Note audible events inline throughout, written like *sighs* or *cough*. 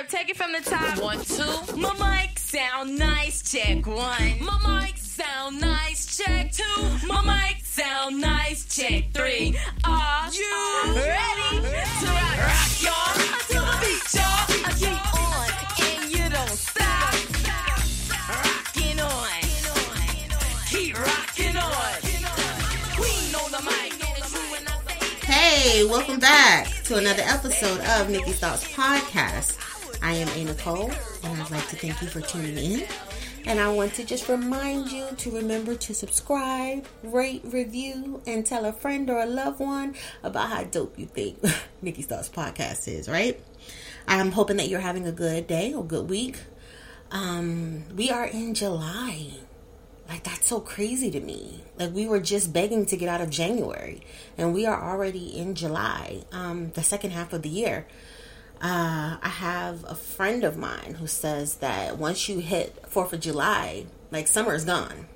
verb. Take it from the top. One, two. My mic sound nice. Check one. My mic sound nice. Check two. My mic sound nice. Check three. Are you ready to rock, rock y'all? Until the beat, y'all. I keep on and you don't stop. Rocking on. Keep rocking on. Queen on the mic. And it's true when I say Hey, welcome back to another episode of Nikki's Thoughts Podcast. I am A. Nicole, and I'd like to thank you for tuning in. And I want to just remind you to remember to subscribe, rate, review, and tell a friend or a loved one about how dope you think *laughs* Nikki's Thoughts Podcast is, right? I'm hoping that you're having a good day or good week. Um, we are in July. Like that's so crazy to me. Like we were just begging to get out of January, and we are already in July, um, the second half of the year. Uh, I have a friend of mine who says that once you hit Fourth of July, like summer is gone.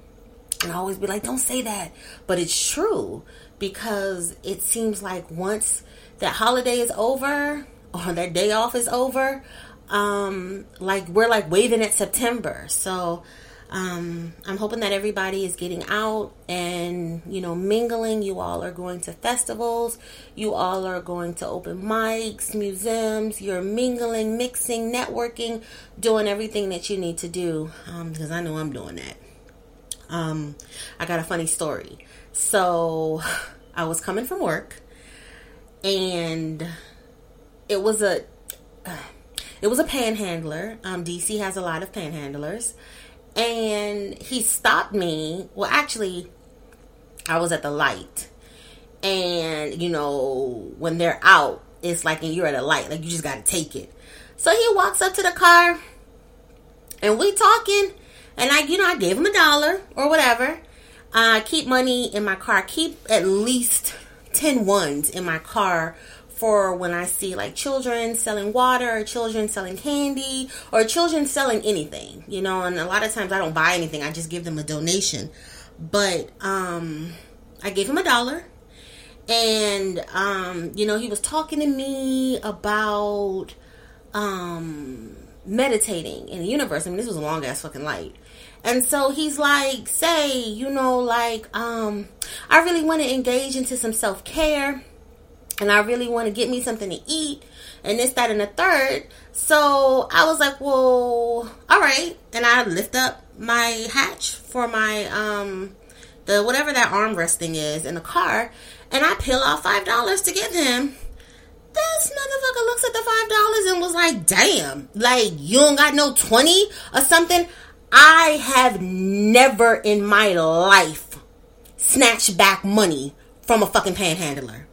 And I always be like, don't say that, but it's true because it seems like once that holiday is over or that day off is over, um, like we're like waving at September. So um, I'm hoping that everybody is getting out and, you know, mingling. You all are going to festivals. You all are going to open mics, museums. You're mingling, mixing, networking, doing everything that you need to do. Um, because I know I'm doing that. Um, I got a funny story. So *sighs* I was coming from work and it was a, *sighs* it was a panhandler. Um, DC has a lot of panhandlers and he stopped me. Well, actually, I was at the light, and you know when they're out, it's like and you're at a light, like you just got to take it. So he walks up to the car, and we talking, and I, you know, I gave him a dollar or whatever. I keep money in my car. Keep at least 10 ones in my car for when I see like children selling water or children selling candy or children selling anything, you know, and a lot of times I don't buy anything, I just give them a donation. But um I gave him a dollar and um you know, he was talking to me about um meditating in the universe. I mean, this was a long ass fucking light. And so he's like, say, you know, like, um, I really want to engage into some self care and I really want to get me something to eat and this, that, and the third. So I was like, well, all right. And I lift up my hatch for my, um, the whatever that armrest thing is in the car and I peel off five dollars to give him. This motherfucker looks at the five dollars and was like, damn, like you don't got no 20 or something. I have never in my life snatched back money from a fucking panhandler.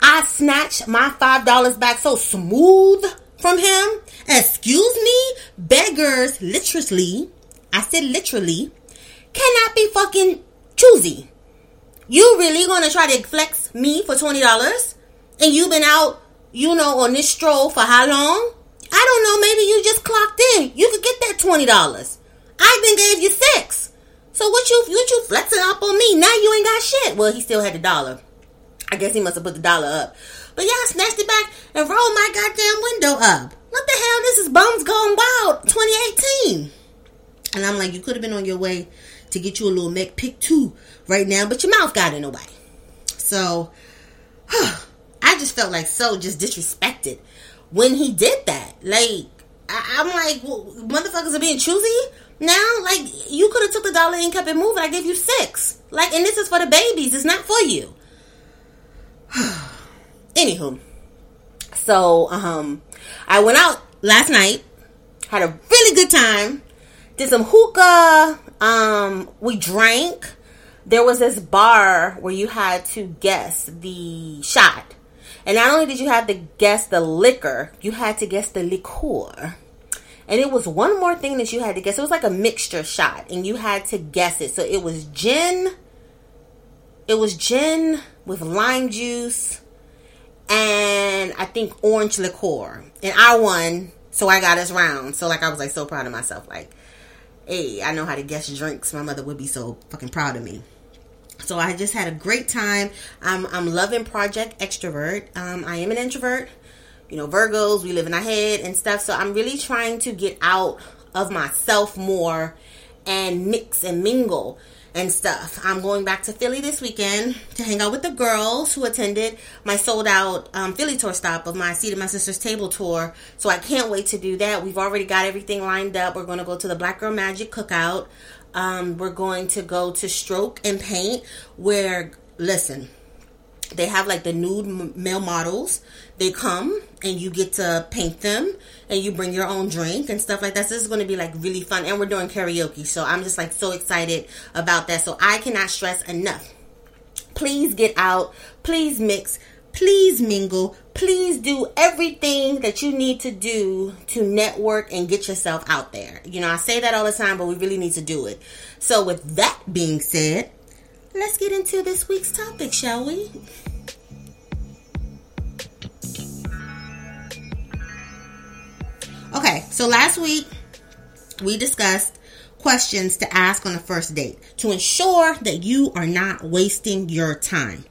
I snatched my five dollars back so smooth from him. Excuse me, beggars literally, I said literally, cannot be fucking choosy. You really gonna try to flex me for twenty dollars? And you've been out, you know, on this stroll for how long? I don't know, maybe you just clocked in. You could get that twenty dollars. I then gave you six. So what you what you flexing up on me? Now you ain't got shit. Well, he still had the dollar. I guess he must have put the dollar up. But yeah, I snatched it back and rolled my goddamn window up. What the hell? This is Bums Gone Wild 2018. And I'm like, you could have been on your way to get you a little McPick 2 right now, but your mouth got it nobody. So, *sighs* I just felt like so just disrespected when he did that. Like, I, I'm like, well, motherfuckers are being choosy now. Like, you could have took the dollar and kept it moving. I gave you six. Like, and this is for the babies. It's not for you. *sighs* Anywho, so um, I went out last night, had a really good time, did some hookah. Um, we drank. There was this bar where you had to guess the shot, and not only did you have to guess the liquor, you had to guess the liqueur. And it was one more thing that you had to guess. It was like a mixture shot, and you had to guess it. So it was gin. It was gin with lime juice and I think orange liqueur. And I won, so I got us round. So like I was like so proud of myself. Like, hey, I know how to guess drinks. My mother would be so fucking proud of me. So I just had a great time. I'm I'm loving Project Extrovert. Um, I am an introvert. you know, Virgos, we live in our head and stuff. So I'm really trying to get out of myself more and mix and mingle and stuff. I'm going back to Philly this weekend to hang out with the girls who attended my sold out um, Philly tour stop of my Seat at My Sister's Table tour. So I can't wait to do that. We've already got everything lined up. We're going to go to the Black Girl Magic Cookout. Um, we're going to go to Stroke and Paint, where, listen, they have like the nude male models. They come and you get to paint them and you bring your own drink and stuff like that. So this is going to be like really fun. And we're doing karaoke. So I'm just like so excited about that. So I cannot stress enough. Please get out. Please mix. Please mingle. Please do everything that you need to do to network and get yourself out there. You know, I say that all the time, but we really need to do it. So with that being said, let's get into this week's topic, shall we? Okay, so last week we discussed questions to ask on a first date to ensure that you are not wasting your time.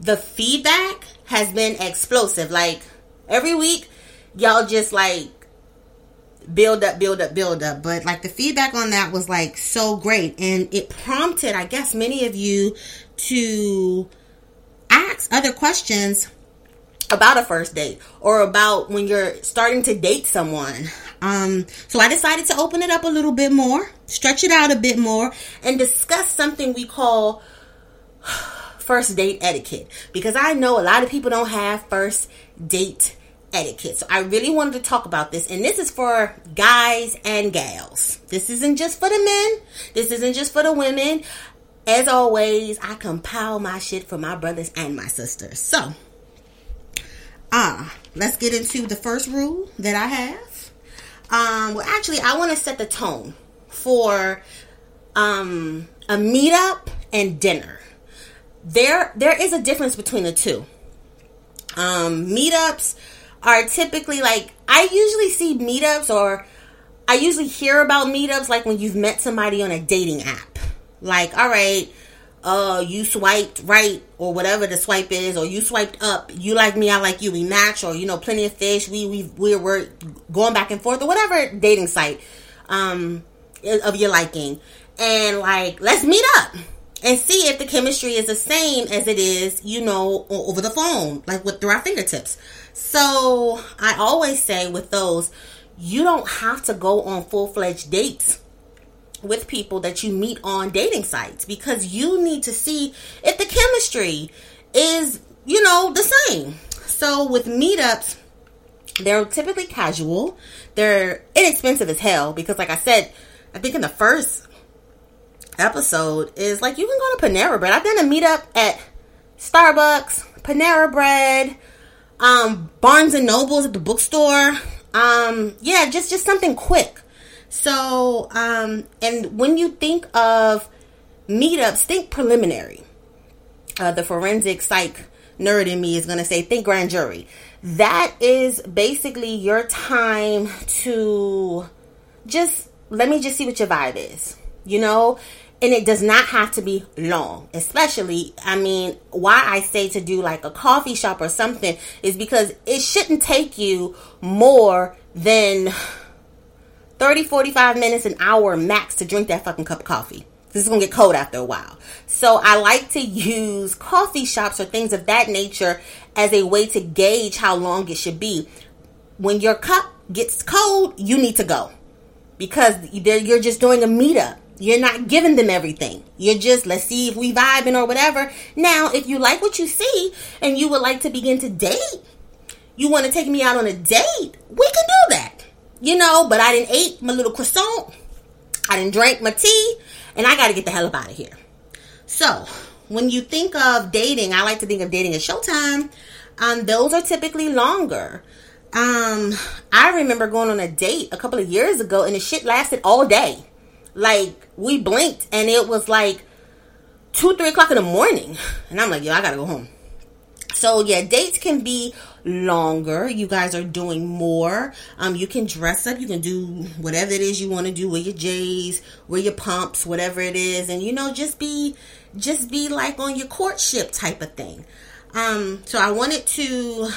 The feedback has been explosive. Like every week, y'all just like build up, build up, build up. But like the feedback on that was like so great. And it prompted, I guess, many of you to ask other questions about a first date or about when you're starting to date someone. Um, so I decided to open it up a little bit more, stretch it out a bit more, and discuss something we call *sighs* first date etiquette. Because I know a lot of people don't have first date etiquette. So I really wanted to talk about this. And this is for guys and gals. This isn't just for the men. This isn't just for the women. As always, I compile my shit for my brothers and my sisters. So, ah, uh, let's get into the first rule that I have. Um, well, actually, I want to set the tone for um, a meetup and dinner. There, there is a difference between the two. Um, meetups are typically like I usually see meetups or I usually hear about meetups like when you've met somebody on a dating app. Like, all right, uh, you swiped right or whatever the swipe is, or you swiped up. You like me, I like you. We match, or you know, plenty of fish. We we we're, we're going back and forth, or whatever dating site um of your liking, and like let's meet up and see if the chemistry is the same as it is, you know, over the phone, like with through our fingertips. So I always say with those, you don't have to go on full fledged dates with people that you meet on dating sites because you need to see if the chemistry is, you know, the same. So with meetups, they're typically casual. They're inexpensive as hell because, like I said, I think in the first episode is like you can go to Panera Bread. I've done a meetup at Starbucks, Panera Bread, um, Barnes and Nobles at the bookstore. Um, yeah, just just something quick. So, um, and when you think of meetups, think preliminary. Uh, the forensic psych nerd in me is going to say think grand jury. That is basically your time to just let me just see what your vibe is. You know, and it does not have to be long especially i mean why i say to do like a coffee shop or something is because it shouldn't take you more than 30 45 minutes an hour max to drink that fucking cup of coffee. This is gonna get cold after a while. So i like to use coffee shops or things of that nature as a way to gauge how long it should be. When your cup gets cold you need to go because you're just doing a meetup you're not giving them everything. You're just, let's see if we vibing or whatever. Now, if you like what you see and you would like to begin to date, you want to take me out on a date, we can do that. You know, but I didn't eat my little croissant. I didn't drink my tea. And I got to get the hell up out of here. So, when you think of dating, I like to think of dating as showtime. Um, those are typically longer. Um, I remember going on a date a couple of years ago and the shit lasted all day. Like we blinked and it was like two, three o'clock in the morning. And I'm like, yo, I gotta go home. So yeah, dates can be longer. You guys are doing more. Um, you can dress up. You can do whatever it is you want to do. Wear your J's, wear your pumps, whatever it is, and you know, just be, just be like on your courtship type of thing. Um, so I wanted to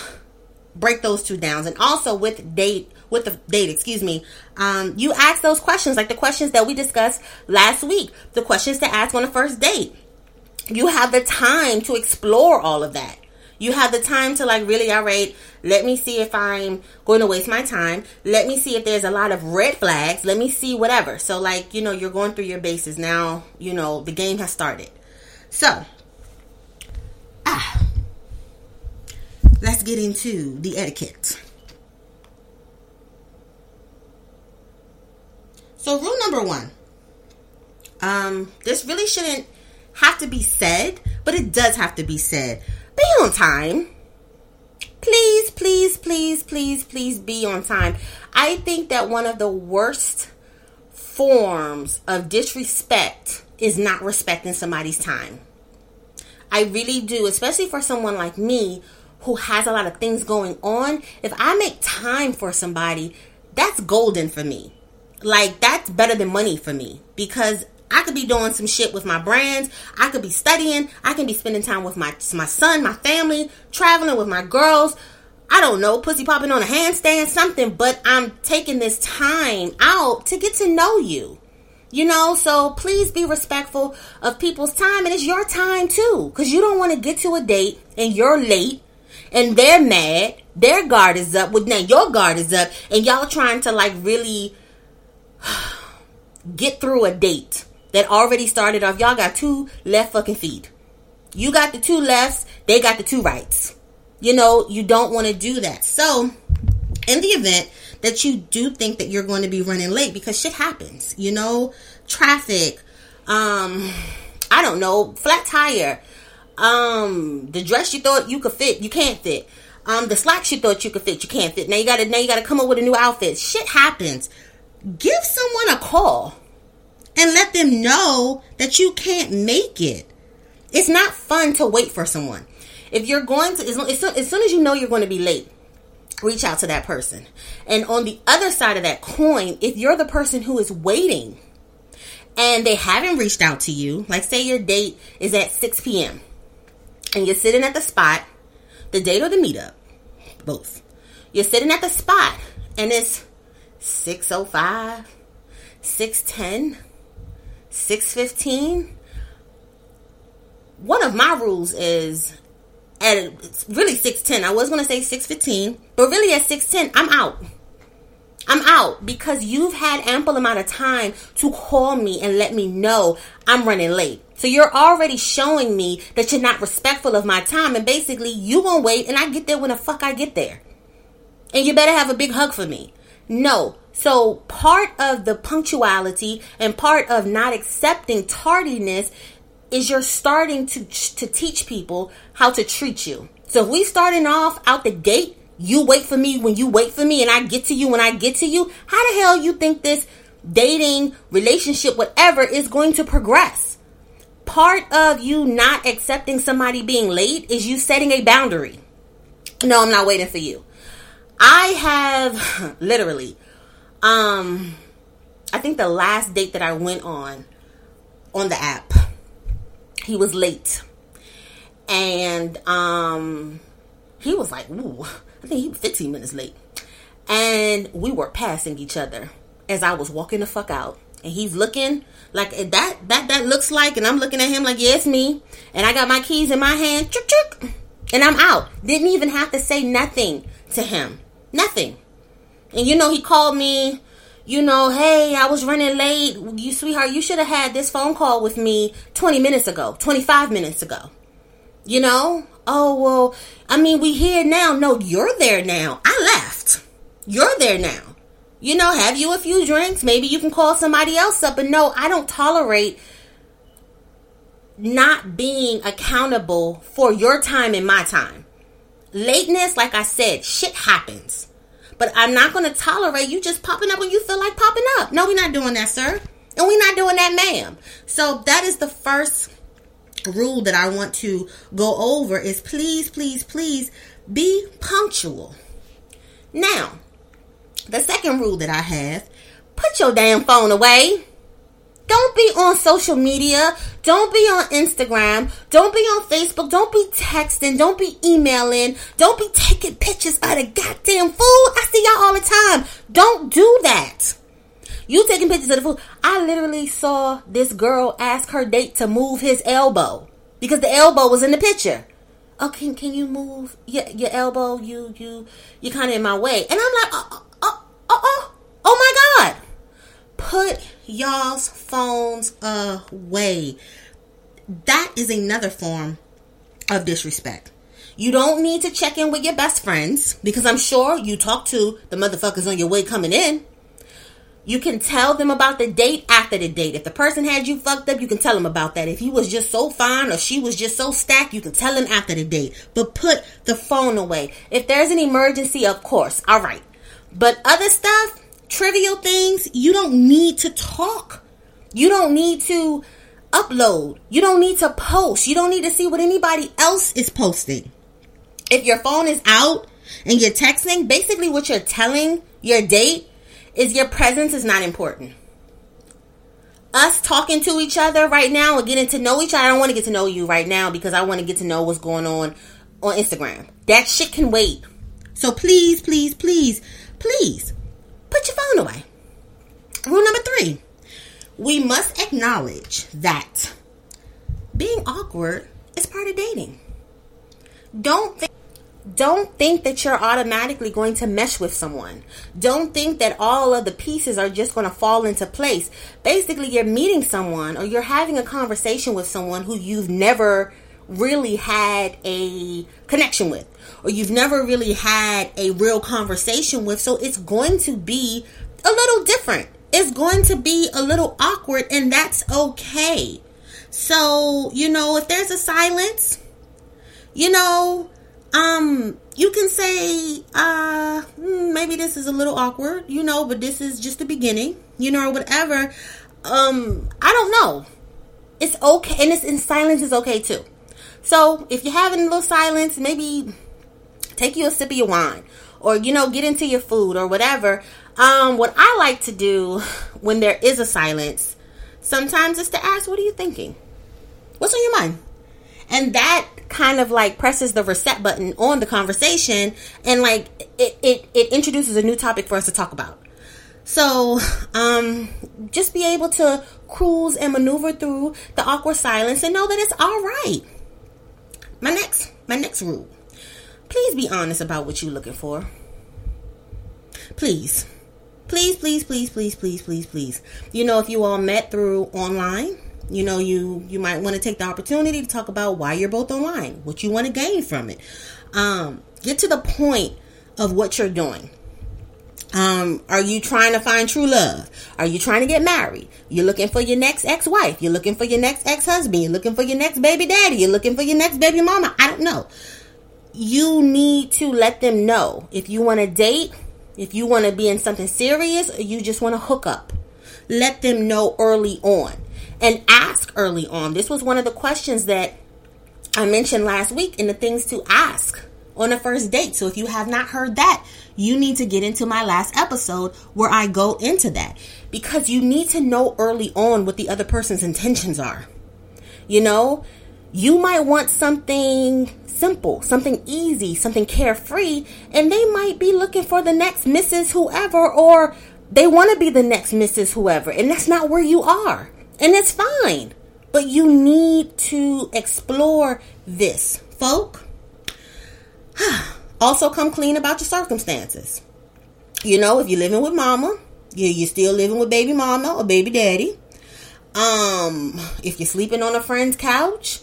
break those two downs. And also with date, with the date, excuse me, um, you ask those questions, like the questions that we discussed last week, the questions to ask on a first date. You have the time to explore all of that. You have the time to like really, all right, let me see if I'm going to waste my time. Let me see if there's a lot of red flags. Let me see whatever. So, like, you know, you're going through your bases now, you know, the game has started. So, ah, let's get into the etiquette. So, rule number one. Um, this really shouldn't have to be said, but it does have to be said. Be on time. Please, please, please, please, please be on time. I think that one of the worst forms of disrespect is not respecting somebody's time. I really do, especially for someone like me who has a lot of things going on. If I make time for somebody, that's golden for me. Like, that's better than money for me because I could be doing some shit with my brands. I could be studying. I can be spending time with my my son, my family, traveling with my girls. I don't know, pussy popping on a handstand, something, but I'm taking this time out to get to know you. You know, so please be respectful of people's time and it's your time too. Cause you don't want to get to a date and you're late and they're mad. Their guard is up. With now your guard is up and y'all trying to like really *sighs* get through a date that already started off. Y'all got two left fucking feet. You got the two lefts, they got the two rights. You know, you don't want to do that. So, in the event that you do think that you're going to be running late because shit happens, you know, traffic, um, I don't know, flat tire, um, the dress you thought you could fit, you can't fit. Um, the slacks you thought you could fit, you can't fit. Now you gotta now you gotta come up with a new outfit. Shit happens. Give someone a call and let them know that you can't make it. It's not fun to wait for someone. If you're going to, as, soon, as soon as you know you're going to be late, reach out to that person. And on the other side of that coin, if you're the person who is waiting and they haven't reached out to you, like say your date is at 6 p.m. and you're sitting at the spot, the date or the meetup, both. You're sitting at the spot and it's 605, 610 615 one of my rules is at really 610 i was going to say 615 but really at 610 i'm out. I'm out because you've had ample amount of time to call me and let me know i'm running late. So you're already showing me that you're not respectful of my time and basically you gonna wait and i get there when the fuck i get there. And you better have a big hug for me no so, part of the punctuality and part of not accepting tardiness is you're starting to to teach people how to treat you. So, if we starting off out the gate, you wait for me when you wait for me and I get to you when I get to you, how the hell you think this dating, relationship, whatever is going to progress? Part of you not accepting somebody being late is you setting a boundary. No, I'm not waiting for you. I have *laughs* literally um, I think the last date that I went on on the app, he was late, and um, he was like, "Ooh, *laughs* I think he was 15 minutes late," and we were passing each other as I was walking the fuck out, and he's looking like that that that looks like, and I'm looking at him like, "Yeah, me," and I got my keys in my hand, chuk, and I'm out. Didn't even have to say nothing to him, nothing. And you know, he called me, you know, hey, I was running late. You sweetheart, you should have had this phone call with me 20 minutes ago, 25 minutes ago. You know? Oh, well, I mean, we here now. No, you're there now. I left. You're there now. You know, have you a few drinks? Maybe you can call somebody else up. But no, I don't tolerate not being accountable for your time and my time. Lateness, like I said, shit happens. But I'm not going to tolerate you just popping up when you feel like popping up. No, we're not doing that, sir. And we're not doing that, ma'am. So that is the first rule that I want to go over is please, please, please be punctual. Now, the second rule that I have, put your damn phone away. Don't be on social media. Don't be on Instagram. Don't be on Facebook. Don't be texting. Don't be emailing. Don't be taking pictures of the goddamn food. I see y'all all the time. Don't do that. You taking pictures of the food. I literally saw this girl ask her date to move his elbow because the elbow was in the picture. Oh, can, can you move your, your elbow? You you you kind of in my way. And I'm like, oh, oh, oh, oh, oh my god! Put y'all's phones away. That is another form of disrespect. You don't need to check in with your best friends because I'm sure you talk to the motherfuckers on your way coming in. You can tell them about the date after the date. If the person had you fucked up, you can tell them about that. If he was just so fine or she was just so stacked, you can tell them after the date. But put the phone away. If there's an emergency, of course, all right. But other stuff, trivial things, you don't need to talk. You don't need to upload. You don't need to post. You don't need to see what anybody else is posting. If your phone is out and you're texting, basically what you're telling your date is your presence is not important. Us talking to each other right now and getting to know each other. I don't want to get to know you right now because I want to get to know what's going on on Instagram. That shit can wait. So please, please, please, please put your phone away. Rule number three we must acknowledge that being awkward is part of dating. Don't think don't think that you're automatically going to mesh with someone. Don't think that all of the pieces are just going to fall into place. Basically, you're meeting someone or you're having a conversation with someone who you've never really had a connection with or you've never really had a real conversation with. So it's going to be a little different. It's going to be a little awkward and that's okay. So, you know, if there's a silence, you know, um you can say uh hmm, maybe this is a little awkward you know but this is just the beginning you know or whatever um i don't know it's okay and it's in silence is okay too so if you're having a little silence maybe take you a sip of your wine or you know get into your food or whatever um what i like to do *laughs* when there is a silence sometimes is to ask what are you thinking what's on your mind and that kind of like presses the reset button on the conversation and like it, it, it introduces a new topic for us to talk about. So, um, just be able to cruise and maneuver through the awkward silence and know that it's all right. My next, my next rule. Please be honest about what you're looking for. Please. Please, please, please, please, please, please, please. You know, if you all met through online, you know you you might want to take the opportunity to talk about why you're both online what you want to gain from it um, get to the point of what you're doing um, are you trying to find true love? Are you trying to get married? You're looking for your next ex-wife. You're looking for your next ex-husband. You're looking for your next baby daddy. You're looking for your next baby mama. I don't know. You need to let them know if you want to date, if you want to be in something serious, or you just want to hook up. Let them know early on and ask early on. This was one of the questions that I mentioned last week in the things to ask on a first date. So if you have not heard that, you need to get into my last episode where I go into that because you need to know early on what the other person's intentions are. You know, you might want something simple, something easy, something carefree, and they might be looking for the next Mrs. Whoever or they want to be the next Mrs. Whoever, and that's not where you are. And it's fine. But you need to explore this, folk. *sighs* also, come clean about your circumstances. You know, if you're living with mama, you you're still living with baby mama or baby daddy. Um, if you're sleeping on a friend's couch,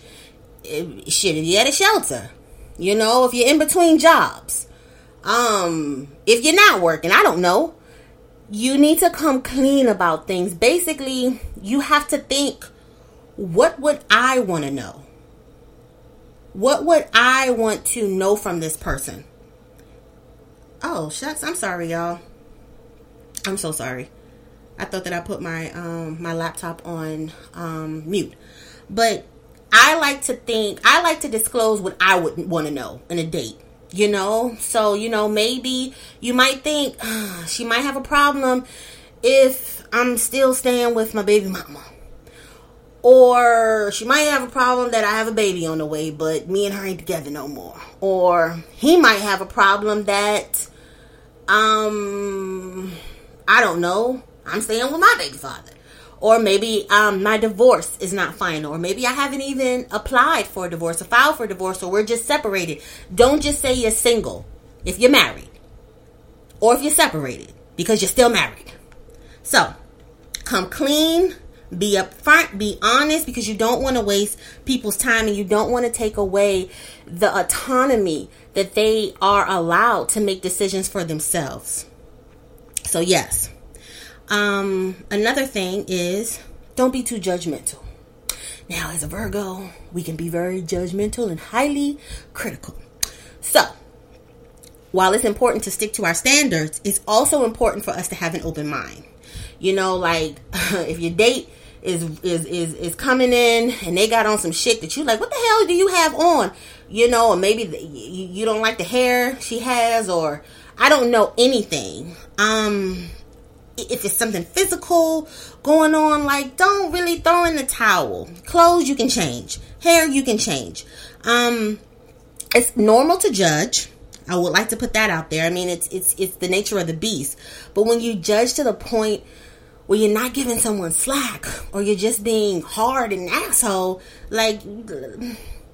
if, shit, if you're at a shelter, you know, if you're in between jobs, um, if you're not working, I don't know you need to come clean about things. Basically, you have to think what would I want to know? What would I want to know from this person? Oh, shucks. I'm sorry, y'all. I'm so sorry. I thought that I put my um my laptop on um mute. But I like to think I like to disclose what I would want to know in a date you know so you know maybe you might think uh, *sighs* she might have a problem if I'm still staying with my baby mama. Or she might have a problem that I have a baby on the way, but me and her ain't together no more. Or he might have a problem that, um, I don't know, I'm staying with my baby father. Or maybe um, my divorce is not final. Or maybe I haven't even applied for a divorce or filed for divorce or we're just separated. Don't just say you're single if you're married. Or if you're separated because you're still married. So, come clean, be upfront, be honest because you don't want to waste people's time and you don't want to take away the autonomy that they are allowed to make decisions for themselves. So, yes, um, another thing is don't be too judgmental. Now, as a Virgo, we can be very judgmental and highly critical. So, while it's important to stick to our standards, it's also important for us to have an open mind. You know, like *laughs* if you date is is is is coming in and they got on some shit that you like, what the hell do you have on? You know, or maybe the, you, you don't like the hair she has, or I don't know anything. Um, if it's something physical going on, like don't really throw in the towel. Clothes you can change, hair you can change. Um, it's normal to judge. I would like to put that out there. I mean, it's it's it's the nature of the beast. But when you judge to the point where you're not giving someone slack or you're just being hard and asshole, like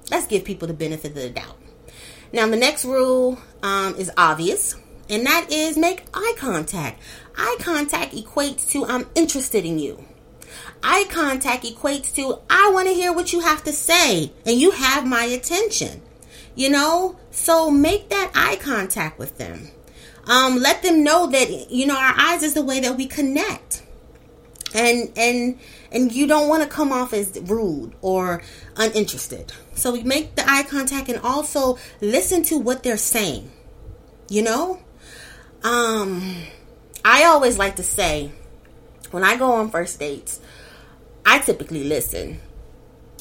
let's give people the benefit of the doubt. Now, the next rule um, is obvious, and that is make eye contact. Eye contact equates to I'm interested in you. Eye contact equates to I want to hear what you have to say and you have my attention. You know? So make that eye contact with them. Um, let them know that you know our eyes is the way that we connect. And and and you don't want to come off as rude or uninterested. So we make the eye contact and also listen to what they're saying. You know? Um I always like to say when I go on first dates, I typically listen.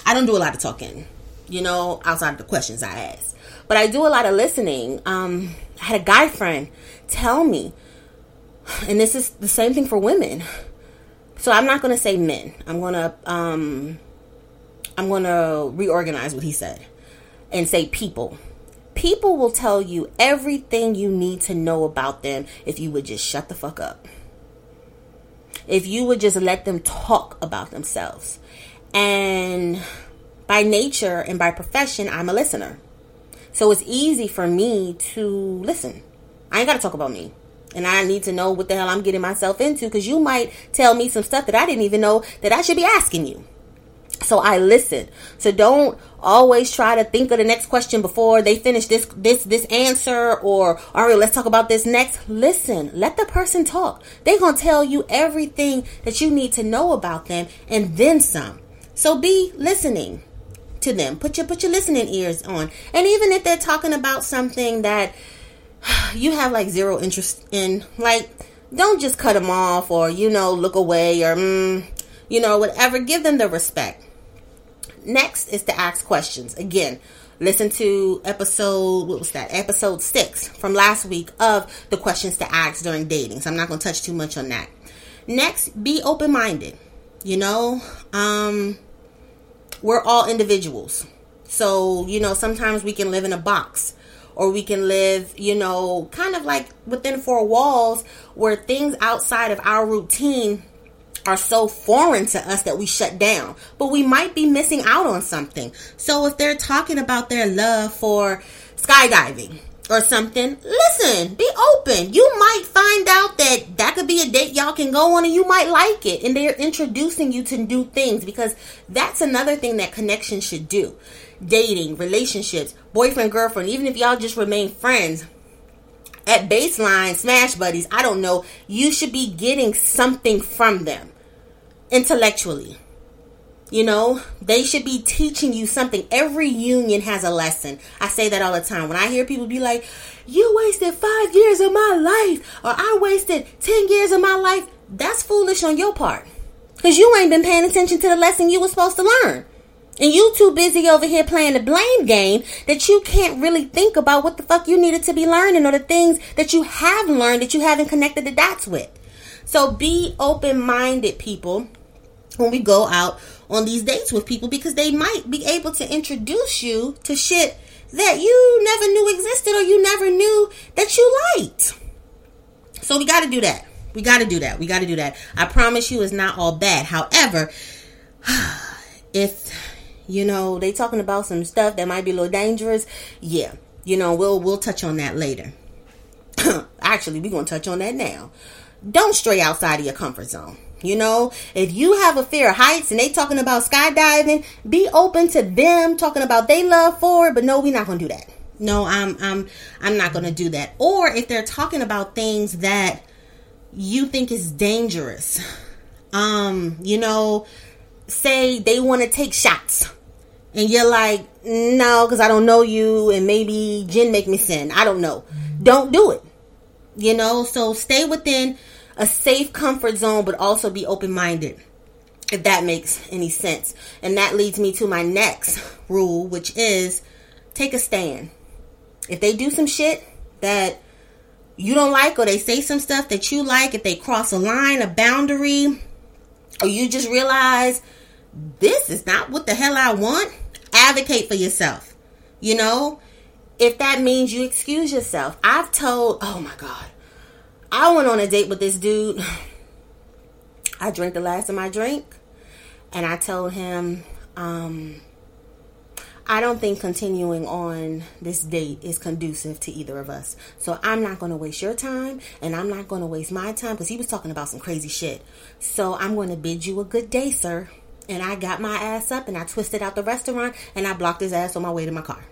I don't do a lot of talking, you know, outside of the questions I ask. But I do a lot of listening. Um, I had a guy friend tell me, and this is the same thing for women. So I'm not going to say men. I'm going to um, I'm going to reorganize what he said and say people People will tell you everything you need to know about them if you would just shut the fuck up. If you would just let them talk about themselves. And by nature and by profession, I'm a listener. So it's easy for me to listen. I ain't got to talk about me. And I need to know what the hell I'm getting myself into because you might tell me some stuff that I didn't even know that I should be asking you. So I listen. So don't always try to think of the next question before they finish this this this answer or all right, let's talk about this next. Listen, let the person talk. They're gonna tell you everything that you need to know about them and then some. So be listening to them. Put your put your listening ears on. And even if they're talking about something that *sighs* you have like zero interest in, like don't just cut them off or you know look away or mm, you know whatever. Give them the respect. Next is to ask questions. Again, listen to episode what was that? Episode six from last week of the questions to ask during dating. So i'm not going to touch too much on that. Next be open-minded. You know um we're all individuals. So you know sometimes we can live in a box or we can live you know kind of like within four walls where things outside of our routine are so foreign to us that we shut down. But we might be missing out on something. So if they're talking about their love for skydiving or something, listen, be open. You might find out that that could be a date y'all can go on and you might like it. And they're introducing you to new things because that's another thing that connection should do. Dating, relationships, boyfriend, girlfriend, even if y'all just remain friends, at baseline, smash buddies, I don't know, you should be getting something from them intellectually. You know, they should be teaching you something. Every union has a lesson. I say that all the time. When I hear people be like, you wasted five years of my life, or I wasted 10 years of my life, that's foolish on your part. Because you ain't been paying attention to the lesson you were supposed to learn. And you too busy over here playing the blame game that you can't really think about what the fuck you needed to be learning or the things that you have learned that you haven't connected the dots with. So be open minded, people, when we go out on these dates with people because they might be able to introduce you to shit that you never knew existed or you never knew that you liked. So we got to do that. We got to do that. We got to do that. I promise you it's not all bad. However, *sighs* if you know they talking about some stuff that might be a little dangerous, yeah, you know we'll we'll touch on that later. *coughs* Actually, we're gonna touch on that now. Don't stray outside of your comfort zone. You know, if you have a fear of heights and they talking about skydiving, be open to them talking about they love for it. But no, we're not gonna do that. No, I'm I'm I'm not gonna do that. Or if they're talking about things that you think is dangerous, um, you know, say they want to take shots and you're like, no, because I don't know you, and maybe gin make me sin. I don't know. Don't do it. You know, so stay within a safe comfort zone, but also be open minded, if that makes any sense. And that leads me to my next rule, which is take a stand. If they do some shit that you don't like, or they say some stuff that you like, if they cross a line, a boundary, or you just realize this is not what the hell I want, advocate for yourself. You know, if that means you excuse yourself. I've told, oh my God, I went on a date with this dude. *sighs* I drank the last of my drink, and I told him, um, I don't think continuing on this date is conducive to either of us. So I'm not going to waste your time and I'm not going to waste my time because he was talking about some crazy shit. So I'm going to bid you a good day, sir. And I got my ass up and I twisted out the restaurant and I blocked his ass on my way to my car.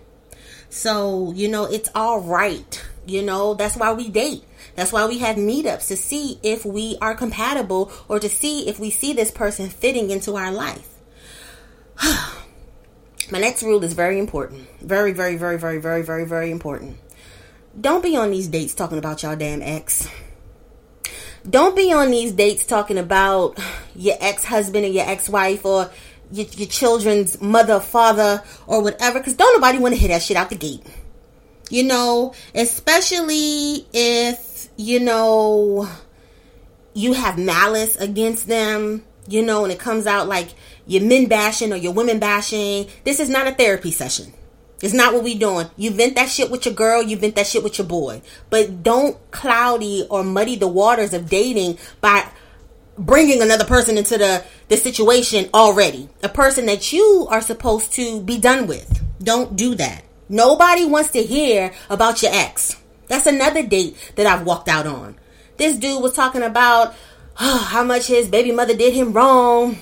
So, you know, it's all right. You know, that's why we date. That's why we have meetups to see if we are compatible or to see if we see this person fitting into our life. *sighs* My next rule is very important. Very, very, very, very, very, very, very important. Don't be on these dates talking about y'all damn ex. Don't be on these dates talking about your ex husband and your ex wife or your, your, children's mother, father, or whatever, because don't nobody want to hear that shit out the gate. You know, especially if, you know, you have malice against them, you know, and it comes out like you're men bashing or you're women bashing. This is not a therapy session. It's not what we doing. You vent that shit with your girl, you vent that shit with your boy. But don't cloudy or muddy the waters of dating by bringing another person into the the situation already. A person that you are supposed to be done with. Don't do that. Nobody wants to hear about your ex. That's another date that I've walked out on. This dude was talking about oh, *sighs* how much his baby mother did him wrong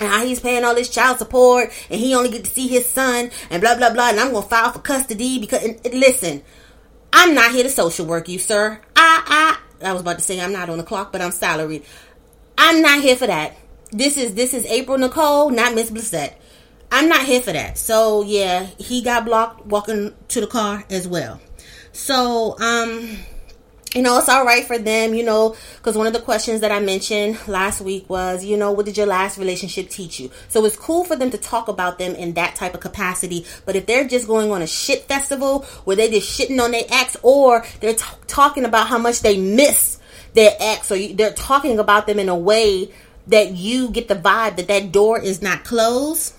and how he's paying all this child support and he only get to see his son and blah blah blah and I'm gonna file for custody because and, and listen, I'm not here to social work you, sir. I I I was about to say I'm not on the clock, but I'm salaried. I'm not here for that. This is this is April Nicole, not Miss Blissett. I'm not here for that. So yeah, he got blocked walking to the car as well. So um you know, it's all right for them, you know, because one of the questions that I mentioned last week was, you know, what did your last relationship teach you? So it's cool for them to talk about them in that type of capacity. But if they're just going on a shit festival where they're just shitting on their ex or they're t- talking about how much they miss their ex or you, they're talking about them in a way that you get the vibe that that door is not closed,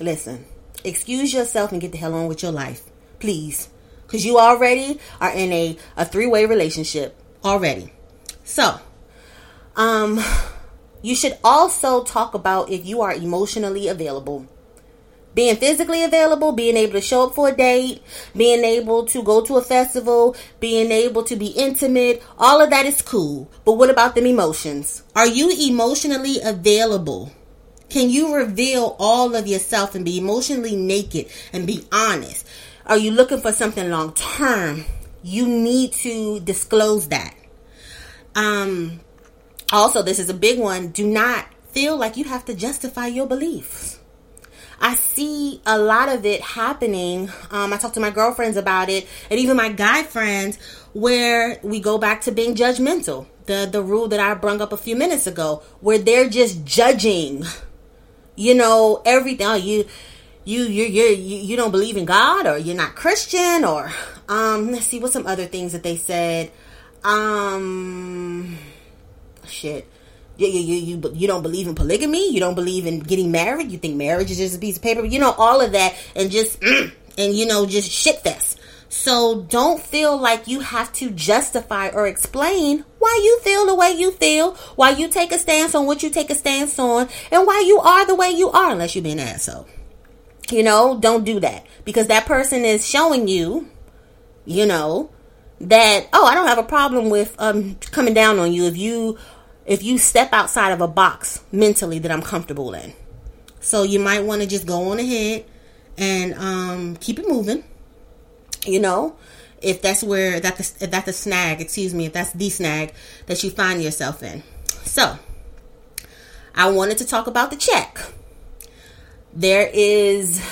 listen, excuse yourself and get the hell on with your life. Please because you already are in a, a three-way relationship already so um you should also talk about if you are emotionally available being physically available, being able to show up for a date, being able to go to a festival, being able to be intimate, all of that is cool. But what about them emotions? Are you emotionally available? Can you reveal all of yourself and be emotionally naked and be honest? Are you looking for something long term? You need to disclose that. Um, also, this is a big one. Do not feel like you have to justify your beliefs. I see a lot of it happening. Um, I talk to my girlfriends about it, and even my guy friends, where we go back to being judgmental. The the rule that I brung up a few minutes ago, where they're just judging. You know everything. Oh, you you you you you don't believe in God or you're not Christian or um let's see what some other things that they said Um, shit. You, you, you, you, you don't believe in polygamy. You don't believe in getting married. You think marriage is just a piece of paper. You know, all of that and just, *clears throat* and you know, just shit fest. So don't feel like you have to justify or explain why you feel the way you feel, why you take a stance on what you take a stance on, and why you are the way you are, unless you be an asshole. You know, don't do that because that person is showing you, you know, that oh, I don't have a problem with um coming down on you if you if you step outside of a box mentally that I'm comfortable in. So you might want to just go on ahead and um keep it moving. You know, if that's where that's if that's a snag, excuse me, if that's the snag that you find yourself in. So, I wanted to talk about the check. There is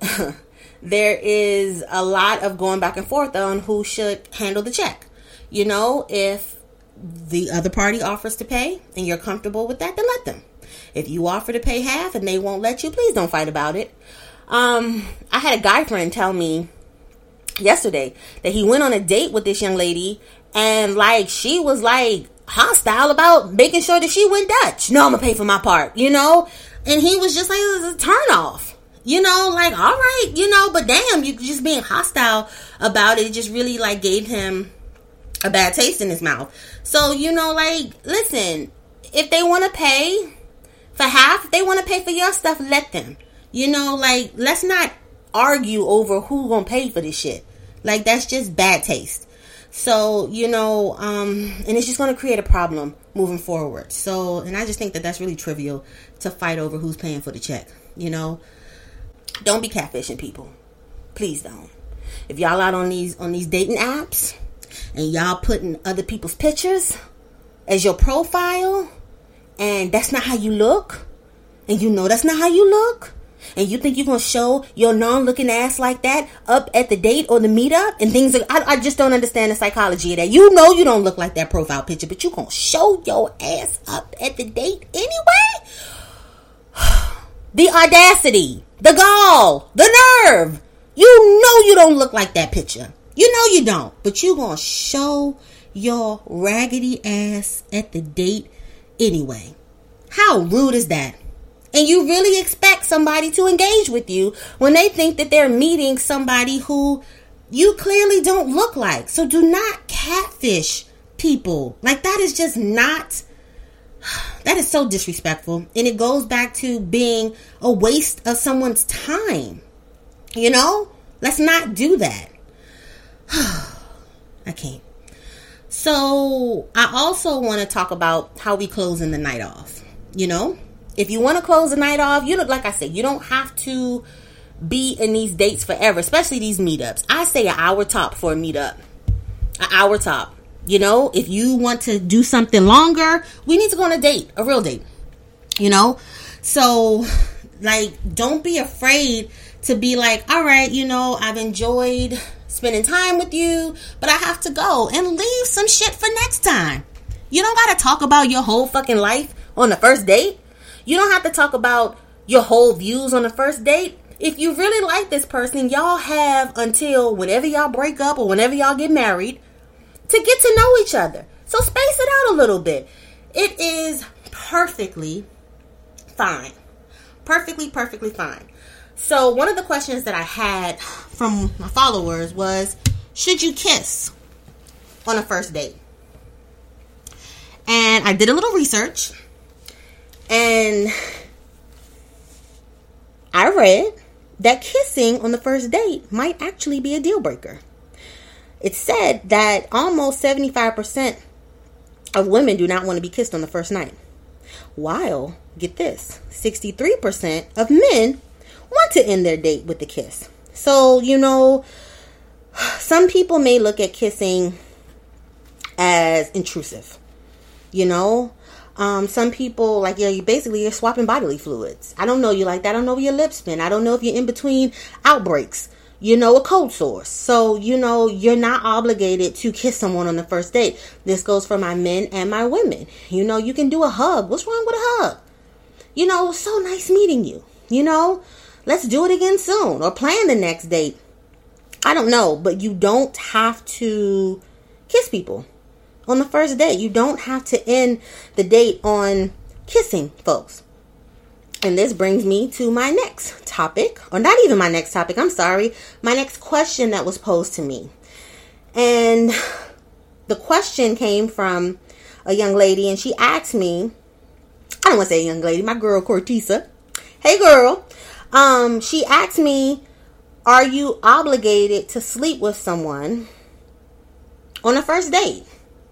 *laughs* there is a lot of going back and forth on who should handle the check. You know, if the other party offers to pay and you're comfortable with that, then let them. If you offer to pay half and they won't let you, please don't fight about it. Um, I had a guy friend tell me yesterday that he went on a date with this young lady and like she was like hostile about making sure that she went Dutch. No, I'm gonna pay for my part, you know? And he was just like, it was a turn off. You know, like, all right, you know, but damn, you just being hostile about it just really like gave him a bad taste in his mouth. So, you know, like, listen, if they want to pay for half, if they want to pay for your stuff, let them. You know, like, let's not argue over who gonna pay for this shit. Like, that's just bad taste. So, you know, um, and it's just gonna create a problem moving forward. So, and I just think that that's really trivial to fight over who's paying for the check. You know, don't be catfishing people. Please don't. If y'all out on these on these dating apps and y'all putting other people's pictures as your profile and that's not how you look and you know that's not how you look and you think you're gonna show your non-looking ass like that up at the date or the meetup and things like, I, I just don't understand the psychology of that you know you don't look like that profile picture but you gonna show your ass up at the date anyway the audacity the gall, the nerve. You know you don't look like that picture. You know you don't. But you gonna show your raggedy ass at the date anyway. How rude is that? And you really expect somebody to engage with you when they think that they're meeting somebody who you clearly don't look like. So do not catfish people. Like that is just not that is so disrespectful. And it goes back to being a waste of someone's time. You know? Let's not do that. *sighs* I can't. So, I also want to talk about how we closing the night off. You know? If you want to close the night off, you look like I said, you don't have to be in these dates forever, especially these meetups. I say an hour top for a meetup. An hour top. You know, if you want to do something longer, we need to go on a date, a real date. You know? So, like, don't be afraid to be like, all right, you know, I've enjoyed spending time with you, but I have to go and leave some shit for next time. You don't got to talk about your whole fucking life on the first date. You don't have to talk about your whole views on the first date. If you really like this person, y'all have until whenever y'all break up or whenever y'all get married to get to know each other. So space it out a little bit. It is perfectly fine. Perfectly, perfectly fine. So, one of the questions that I had from my followers was Should you kiss on a first date? And I did a little research and I read that kissing on the first date might actually be a deal breaker it said that almost 75% of women do not want to be kissed on the first night. While, get this, 63% of men want to end their date with a kiss. So, you know, some people may look at kissing as intrusive. You know, um, some people like yeah, you basically you're swapping bodily fluids. I don't know you like that. I don't know your lips been. I don't know if you're in between outbreaks you know, a cold source. So, you know, you're not obligated to kiss someone on the first date. This goes for my men and my women. You know, you can do a hug. What's wrong with a hug? You know, so nice meeting you. You know, let's do it again soon or plan the next date. I don't know, but you don't have to kiss people on the first date. You don't have to end the date on kissing folks. And this brings me to my next topic, or not even my next topic, I'm sorry, my next question that was posed to me. And the question came from a young lady, and she asked me, I don't want to say young lady, my girl Cortisa. Hey girl. Um, she asked me, Are you obligated to sleep with someone on a first date?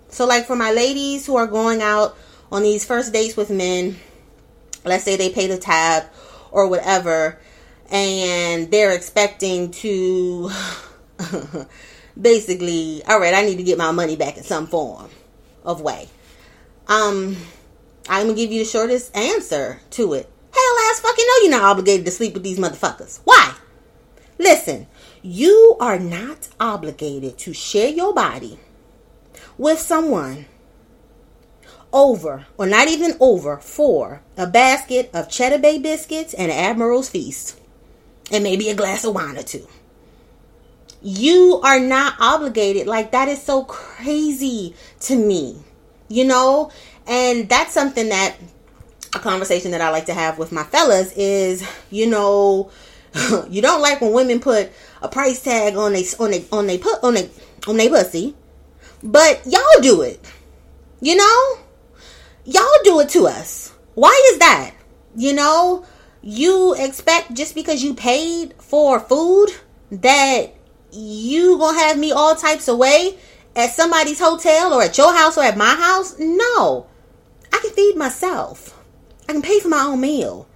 So, like for my ladies who are going out on these first dates with men, let's say they pay the tab or whatever, and they're expecting to *laughs* basically, all right, I need to get my money back in some form of way. Um, I'm gonna give you the shortest answer to it. Hell ass fucking no, you're not obligated to sleep with these motherfuckers. Why? Listen, you are not obligated to share your body with someone over, or not even over, for a basket of Cheddar Bay biscuits and Admiral's Feast, and maybe a glass of wine or two. You are not obligated. Like, that is so crazy to me, you know? And that's something that a conversation that I like to have with my fellas is, you know, *laughs* you don't like when women put a price tag on they on they on they put on they on they pussy but y'all do it. You know? Y'all do it to us. Why is that? You know, you expect just because you paid for food that you gonna have me all types of way at somebody's hotel or at your house or at my house? No. I can feed myself. I can pay for my own meal.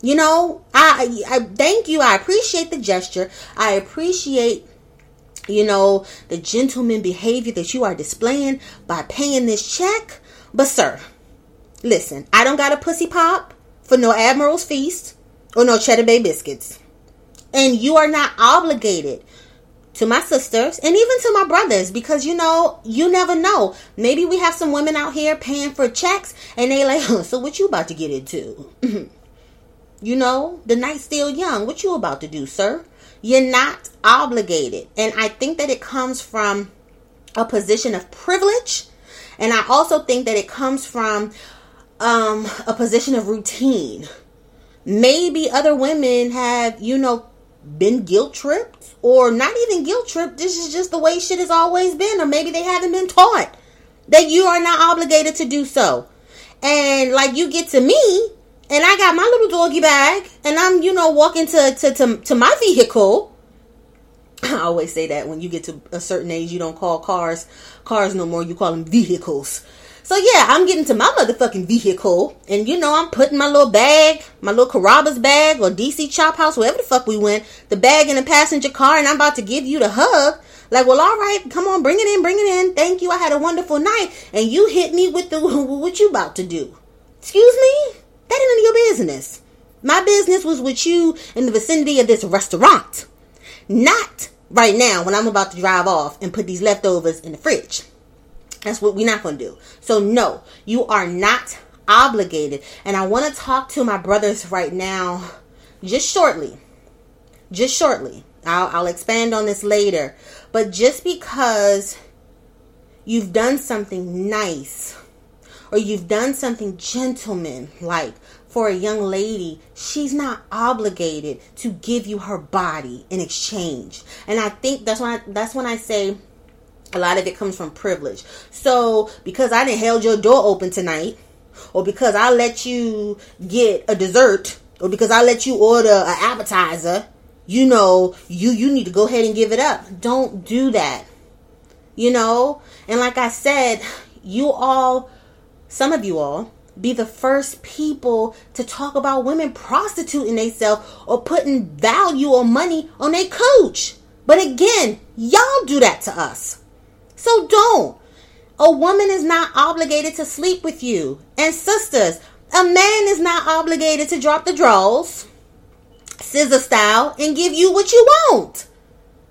You know, I I thank you. I appreciate the gesture. I appreciate you know, the gentleman behavior that you are displaying by paying this check. But, sir, listen, I don't got a pussy pop for no Admiral's Feast or no Cheddar Bay biscuits. And you are not obligated to my sisters and even to my brothers because you know you never know maybe we have some women out here paying for checks and they like so what you about to get into *laughs* you know the night's still young what you about to do sir you're not obligated. And I think that it comes from a position of privilege. And I also think that it comes from um, a position of routine. Maybe other women have, you know, been guilt tripped or not even guilt tripped. This is just the way shit has always been. Or maybe they haven't been taught that you are not obligated to do so. And like you get to me and I got my little doggy bag, and I'm, you know, walking to, to, to, to my vehicle. I always say that when you get to a certain age, you don't call cars cars no more, you call them vehicles. So yeah, I'm getting to my motherfucking vehicle, and you know, I'm putting my little bag, my little Carrabba's bag, or DC Chop House, wherever the fuck we went, the bag in the passenger car, and I'm about to give you the hug. Like, well, all right, come on, bring it in, bring it in. Thank you. I had a wonderful night, and you hit me with the *laughs* what you about to do? Excuse me. That ain't none of your business. My business was with you in the vicinity of this restaurant. Not right now when I'm about to drive off and put these leftovers in the fridge. That's what we're not going to do. So, no, you are not obligated. And I want to talk to my brothers right now, just shortly. Just shortly. I'll, I'll expand on this later. But just because you've done something nice or you've done something gentleman like for a young lady, she's not obligated to give you her body in exchange. And I think that's I, that's when I say a lot of it comes from privilege. So because I didn't held your door open tonight, or because I let you get a dessert, or because I let you order an appetizer, you know, you you need to go ahead and give it up. Don't do that. You know? And like I said, you all some of you all be the first people to talk about women prostituting themselves or putting value or money on their coach. But again, y'all do that to us. So don't. A woman is not obligated to sleep with you. And sisters, a man is not obligated to drop the drawers, scissor style, and give you what you want.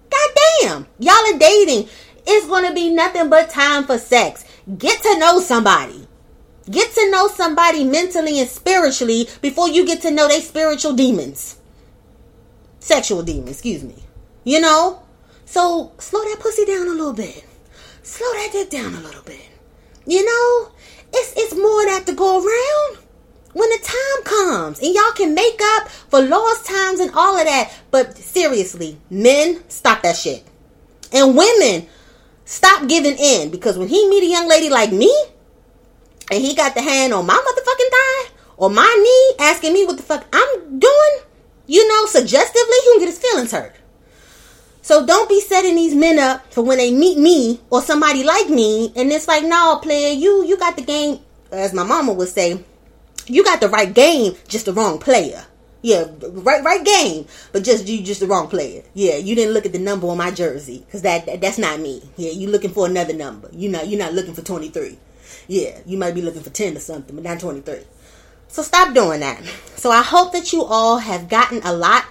God damn. Y'all are dating. It's going to be nothing but time for sex. Get to know somebody. Get to know somebody mentally and spiritually before you get to know they spiritual demons. Sexual demons, excuse me. You know? So slow that pussy down a little bit. Slow that dick down a little bit. You know, it's it's more that to go around when the time comes and y'all can make up for lost times and all of that. But seriously, men, stop that shit. And women, stop giving in because when he meet a young lady like me and he got the hand on my motherfucking thigh or my knee asking me what the fuck I'm doing, you know, suggestively, he can get his feelings hurt. So don't be setting these men up for when they meet me or somebody like me, and it's like, no, player, you you got the game, as my mama would say, you got the right game, just the wrong player. Yeah, right, right game, but just you, just the wrong player. Yeah, you didn't look at the number on my jersey because that, that that's not me. Yeah, you looking for another number. You not you're not looking for twenty three. Yeah, you might be looking for ten or something, but not twenty three. So stop doing that. So I hope that you all have gotten a lot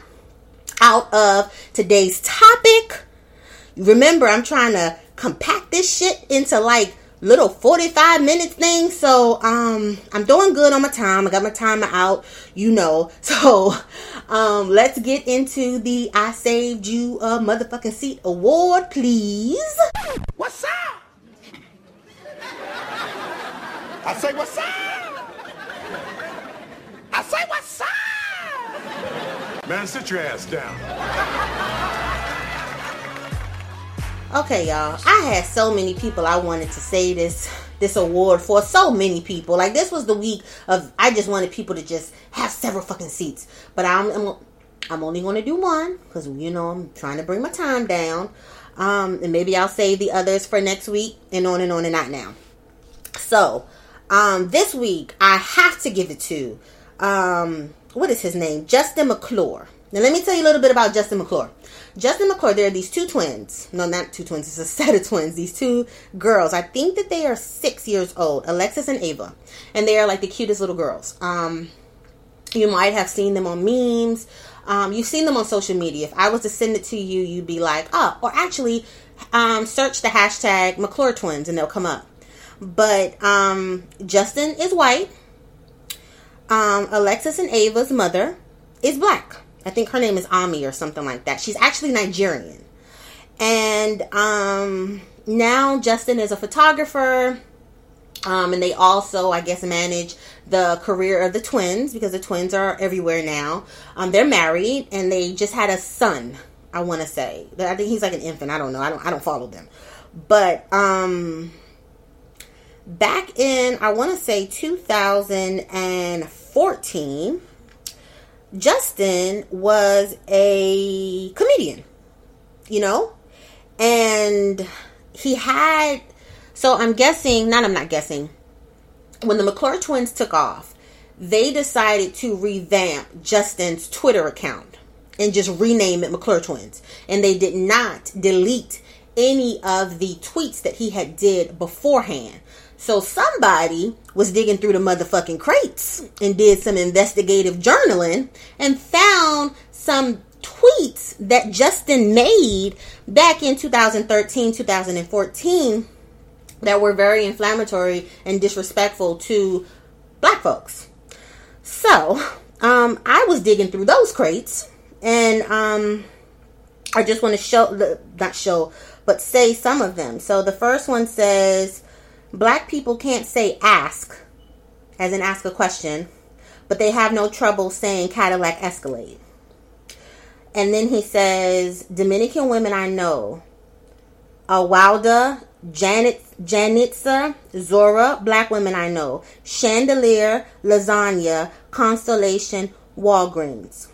out of today's topic. Remember, I'm trying to compact this shit into like little 45 minute thing. So um I'm doing good on my time. I got my timer out, you know. *laughs* So um let's get into the I saved you a motherfucking seat award, please. What's up? I say what's up? I say what's up? Man, sit your ass down. Okay, y'all. I had so many people I wanted to say this this award for. So many people. Like this was the week of I just wanted people to just have several fucking seats. But I'm I'm, I'm only going to do one because you know I'm trying to bring my time down. Um, and maybe I'll save the others for next week and on and on and not now. So, um, this week I have to give it to um, what is his name? Justin McClure. Now let me tell you a little bit about Justin McClure. Justin McClure, there are these two twins. No, not two twins. It's a set of twins. These two girls. I think that they are six years old. Alexis and Ava, and they are like the cutest little girls. Um, you might have seen them on memes. Um, you've seen them on social media. If I was to send it to you, you'd be like, oh, or actually, um, search the hashtag McClure twins and they'll come up. But um, Justin is white. Um, Alexis and Ava's mother is black. I think her name is Ami or something like that. She's actually Nigerian. And um, now Justin is a photographer. Um, and they also, I guess, manage the career of the twins because the twins are everywhere now. Um, they're married and they just had a son. I want to say. I think he's like an infant. I don't know. I don't. I don't follow them. But um, back in I want to say 2014 Justin was a comedian, you know? And he had, so I'm guessing, not I'm not guessing, when the McClure twins took off, they decided to revamp Justin's Twitter account and just rename it McClure Twins. And they did not delete any of the tweets that he had did beforehand. So somebody was digging through the motherfucking crates and did some investigative journaling and found some tweets that Justin made back in 2013, 2014 that were very inflammatory and disrespectful to black folks. So, um, I was digging through those crates and um, I just want to show, not show, but say some of them. So the first one says, Black people can't say ask, as in ask a question, but they have no trouble saying Cadillac Escalade. And then he says, Dominican women I know, Awalda, Janet, Janitza, Zora, black women I know, Chandelier, Lasagna, Constellation, Walgreens.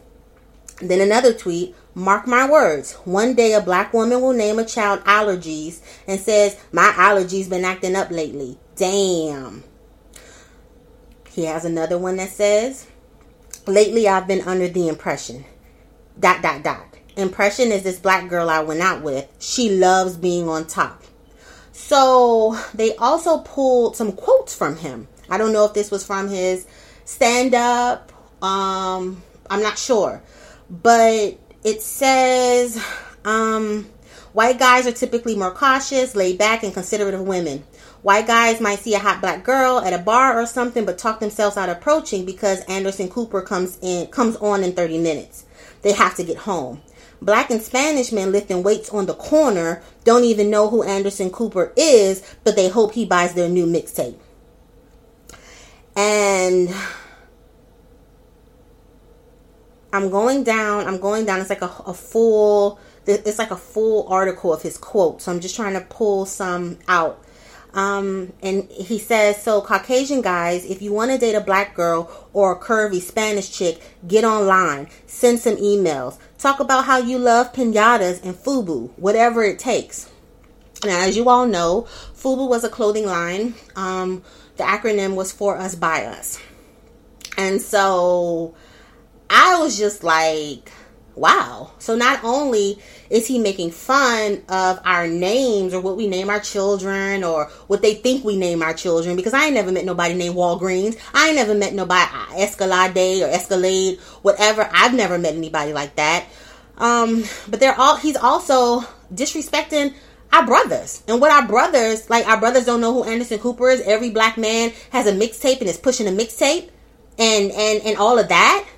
Then another tweet, Mark my words. One day a black woman will name a child allergies and says, My allergies been acting up lately. Damn. He has another one that says, Lately I've been under the impression. Dot dot dot. Impression is this black girl I went out with. She loves being on top. So they also pulled some quotes from him. I don't know if this was from his stand up. Um, I'm not sure. But it says um, white guys are typically more cautious, laid back, and considerate of women. White guys might see a hot black girl at a bar or something, but talk themselves out approaching because Anderson Cooper comes in comes on in 30 minutes. They have to get home. Black and Spanish men lifting weights on the corner don't even know who Anderson Cooper is, but they hope he buys their new mixtape. And I'm going down, I'm going down. It's like a, a full, it's like a full article of his quote. So I'm just trying to pull some out. Um, and he says, so Caucasian guys, if you want to date a black girl or a curvy Spanish chick, get online, send some emails, talk about how you love pinatas and FUBU, whatever it takes. Now, as you all know, FUBU was a clothing line. Um, the acronym was for us by us. And so I was just like, wow. So not only is he making fun of our names or what we name our children or what they think we name our children, because I ain't never met nobody named Walgreens. I ain't never met nobody Escalade or Escalade, whatever. I've never met anybody like that. Um, but they're all, he's also disrespecting our brothers. And what our brothers, like our brothers don't know who Anderson Cooper is. Every black man has a mixtape and is pushing a mixtape and, and, and all of that.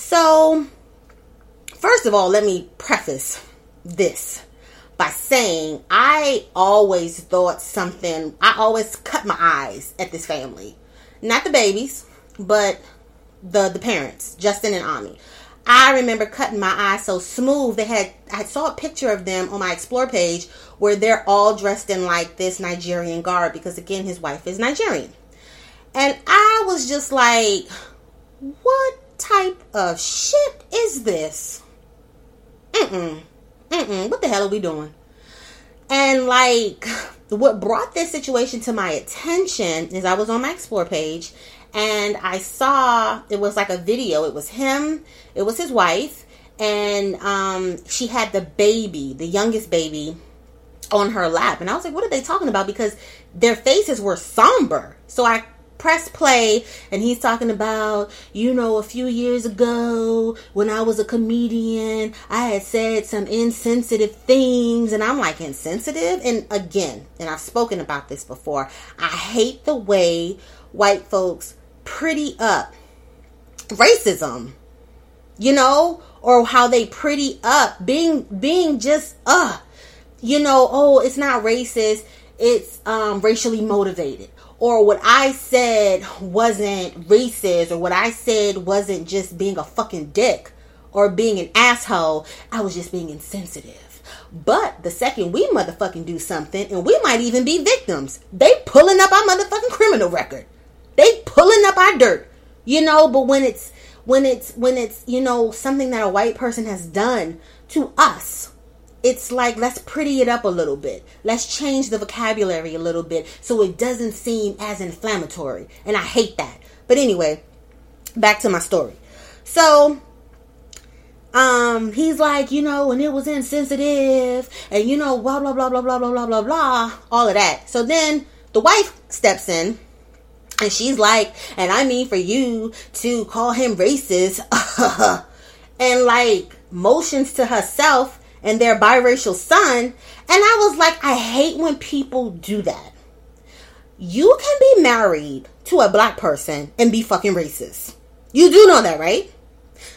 So First of all, let me preface this by saying I always thought something, I always cut my eyes at this family. Not the babies, but the the parents, Justin and Ami. I remember cutting my eyes so smooth. They had I saw a picture of them on my explore page where they're all dressed in like this Nigerian garb because again his wife is Nigerian. And I was just like, what type of shit is this? mm-mm, mm-mm, what the hell are we doing? And like, what brought this situation to my attention is I was on my explore page and I saw it was like a video. It was him, it was his wife, and um, she had the baby, the youngest baby, on her lap. And I was like, what are they talking about? Because their faces were somber. So I press play and he's talking about you know a few years ago when i was a comedian i had said some insensitive things and i'm like insensitive? And again and i've spoken about this before i hate the way white folks pretty up racism you know or how they pretty up being being just uh you know oh it's not racist it's um racially motivated or what I said wasn't racist or what I said wasn't just being a fucking dick or being an asshole. I was just being insensitive. But the second we motherfucking do something, and we might even be victims, they pulling up our motherfucking criminal record. They pulling up our dirt. You know, but when it's when it's when it's, you know, something that a white person has done to us, it's like let's pretty it up a little bit. Let's change the vocabulary a little bit so it doesn't seem as inflammatory. And I hate that. But anyway, back to my story. So um he's like, you know, and it was insensitive and you know blah blah blah blah blah blah blah blah blah all of that. So then the wife steps in and she's like, and I mean for you to call him racist *laughs* and like motions to herself and their biracial son. And I was like, I hate when people do that. You can be married to a black person and be fucking racist. You do know that, right?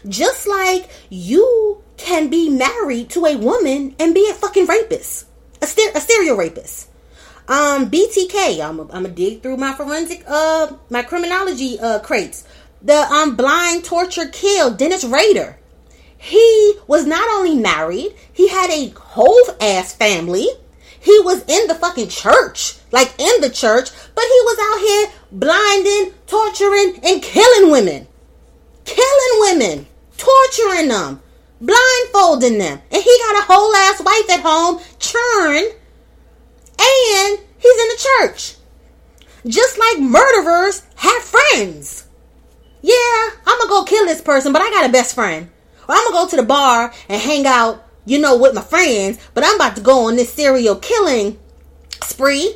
Just like you can be married to a woman and be a fucking rapist, a, ster- a serial rapist. Um, BTK. I'm gonna dig through my forensic, uh, my criminology uh crates. The um blind torture kill Dennis Rader he was not only married, he had a whole ass family. He was in the fucking church, like in the church, but he was out here blinding, torturing, and killing women. Killing women, torturing them, blindfolding them. And he got a whole ass wife at home, churn, and he's in the church. Just like murderers have friends. Yeah, I'm gonna go kill this person, but I got a best friend. Or I'm gonna go to the bar and hang out, you know, with my friends, but I'm about to go on this serial killing spree.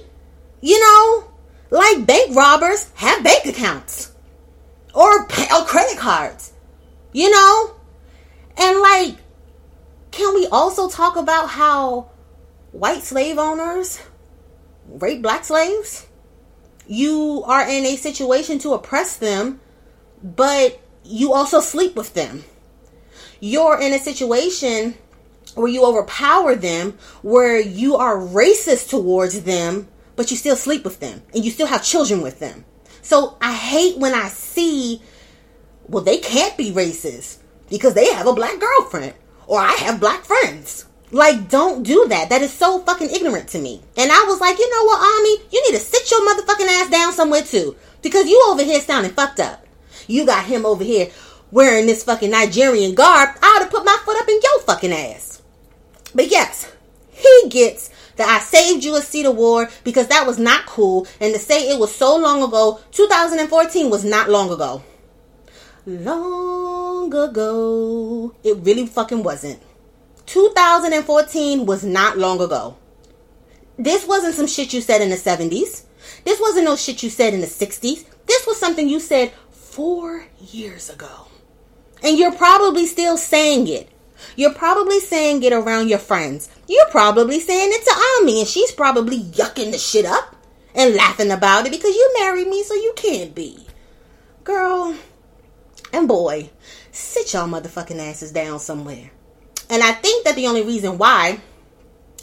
You know, like bank robbers have bank accounts or, pay, or credit cards. You know, and like, can we also talk about how white slave owners rape black slaves? You are in a situation to oppress them, but you also sleep with them you're in a situation where you overpower them, where you are racist towards them, but you still sleep with them and you still have children with them. So I hate when I see, well, they can't be racist because they have a black girlfriend or I have black friends. Like, don't do that. That is so fucking ignorant to me. And I was like, you know what, Ami? You need to sit your motherfucking ass down somewhere too. Because you over here sounding fucked up. You got him over here wearing this fucking Nigerian garb. I would have put my foot up in your fucking ass. But yes, he gets the I Saved You a Seat award because that was not cool. And to say it was so long ago, 2014 was not long ago. Long ago. It really fucking wasn't. 2014 was not long ago. This wasn't some shit you said in the 70s. This wasn't no shit you said in the 60s. This was something you said four years ago. And you're probably still saying it. You're probably saying it around your friends. You're probably saying it to Ami, and she's probably yucking the shit up and laughing about it because you married me, so you can't be. Girl and boy, sit y'all motherfucking asses down somewhere. And I think that the only reason why,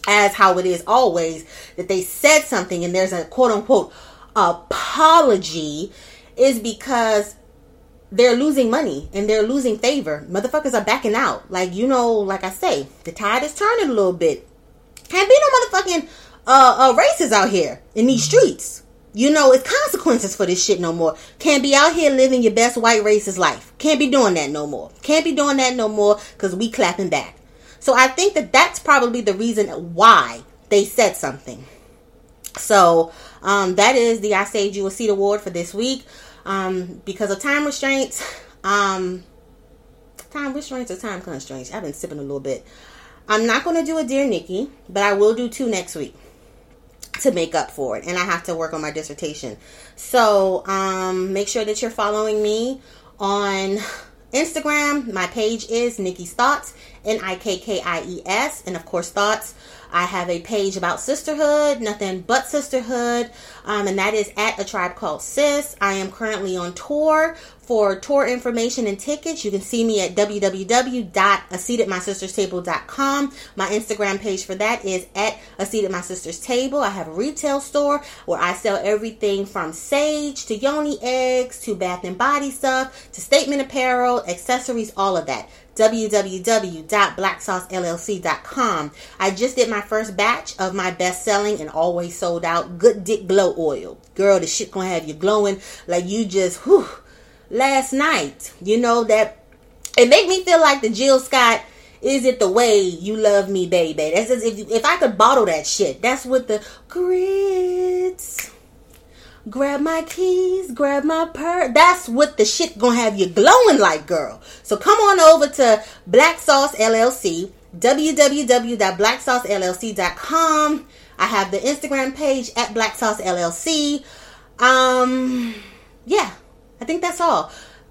as how it is always, that they said something and there's a quote unquote apology is because they're losing money and they're losing favor. Motherfuckers are backing out. Like, you know, like I say, the tide is turning a little bit. Can't be no motherfucking uh, uh races out here in these streets. You know, it's consequences for this shit no more. Can't be out here living your best white racist life. Can't be doing that no more. Can't be doing that no more because we clapping back. So I think that that's probably the reason why they said something. So um, that is the I Saved You a Seat Award for this week. Um, because of time restraints, um, time restraints or time constraints. I've been sipping a little bit. I'm not going to do a Dear Nikki, but I will do two next week to make up for it and i have to work on my dissertation so um, make sure that you're following me on instagram my page is nikki's thoughts n-i-k-k-i-e-s and of course thoughts I have a page about sisterhood, nothing but sisterhood, um, and that is at a tribe called Sis. I am currently on tour. For tour information and tickets, you can see me at www.aseatatmysisterstable.com. My Instagram page for that is at a seat at my sister's table. I have a retail store where I sell everything from sage to yoni eggs to bath and body stuff to statement apparel, accessories, all of that www.blacksaucellc.com. I just did my first batch of my best selling and always sold out good dick glow oil. Girl, the shit gonna have you glowing like you just whew last night. You know that it made me feel like the Jill Scott is it the way you love me, baby? That's just, if if I could bottle that shit. That's what the grits. Grab my keys, grab my purse. That's what the shit gonna have you glowing like, girl. So come on over to Black Sauce LLC, www.blacksaucellc.com. I have the Instagram page at Black Sauce LLC. Um, yeah, I think that's all.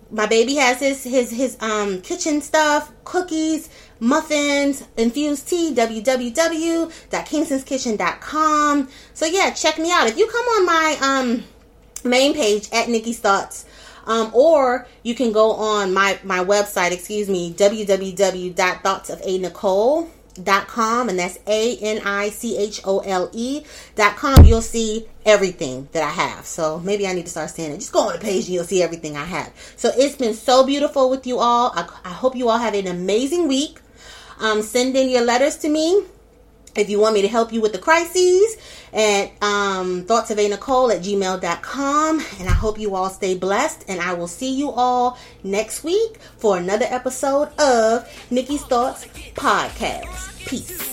My baby has his his his um kitchen stuff, cookies, muffins, infused tea, www.kingstonskitchen.com. So yeah, check me out. If you come on my um main page at Nikki's Thoughts, um, or you can go on my my website, excuse me, www.thoughtsofAnichole.com and that's a n i c h o l e dot com. You'll see everything that i have. So maybe i need to start saying it. Just go on the page and you'll see everything i have. So it's been so beautiful with you all. I, I hope you all have an amazing week um, send in your letters to me if you want me to help you with the crises at um, thoughts of a nicole at gmail.com and i hope you all stay blessed and i will see you all next week for another episode of nikki's thoughts podcast. Peace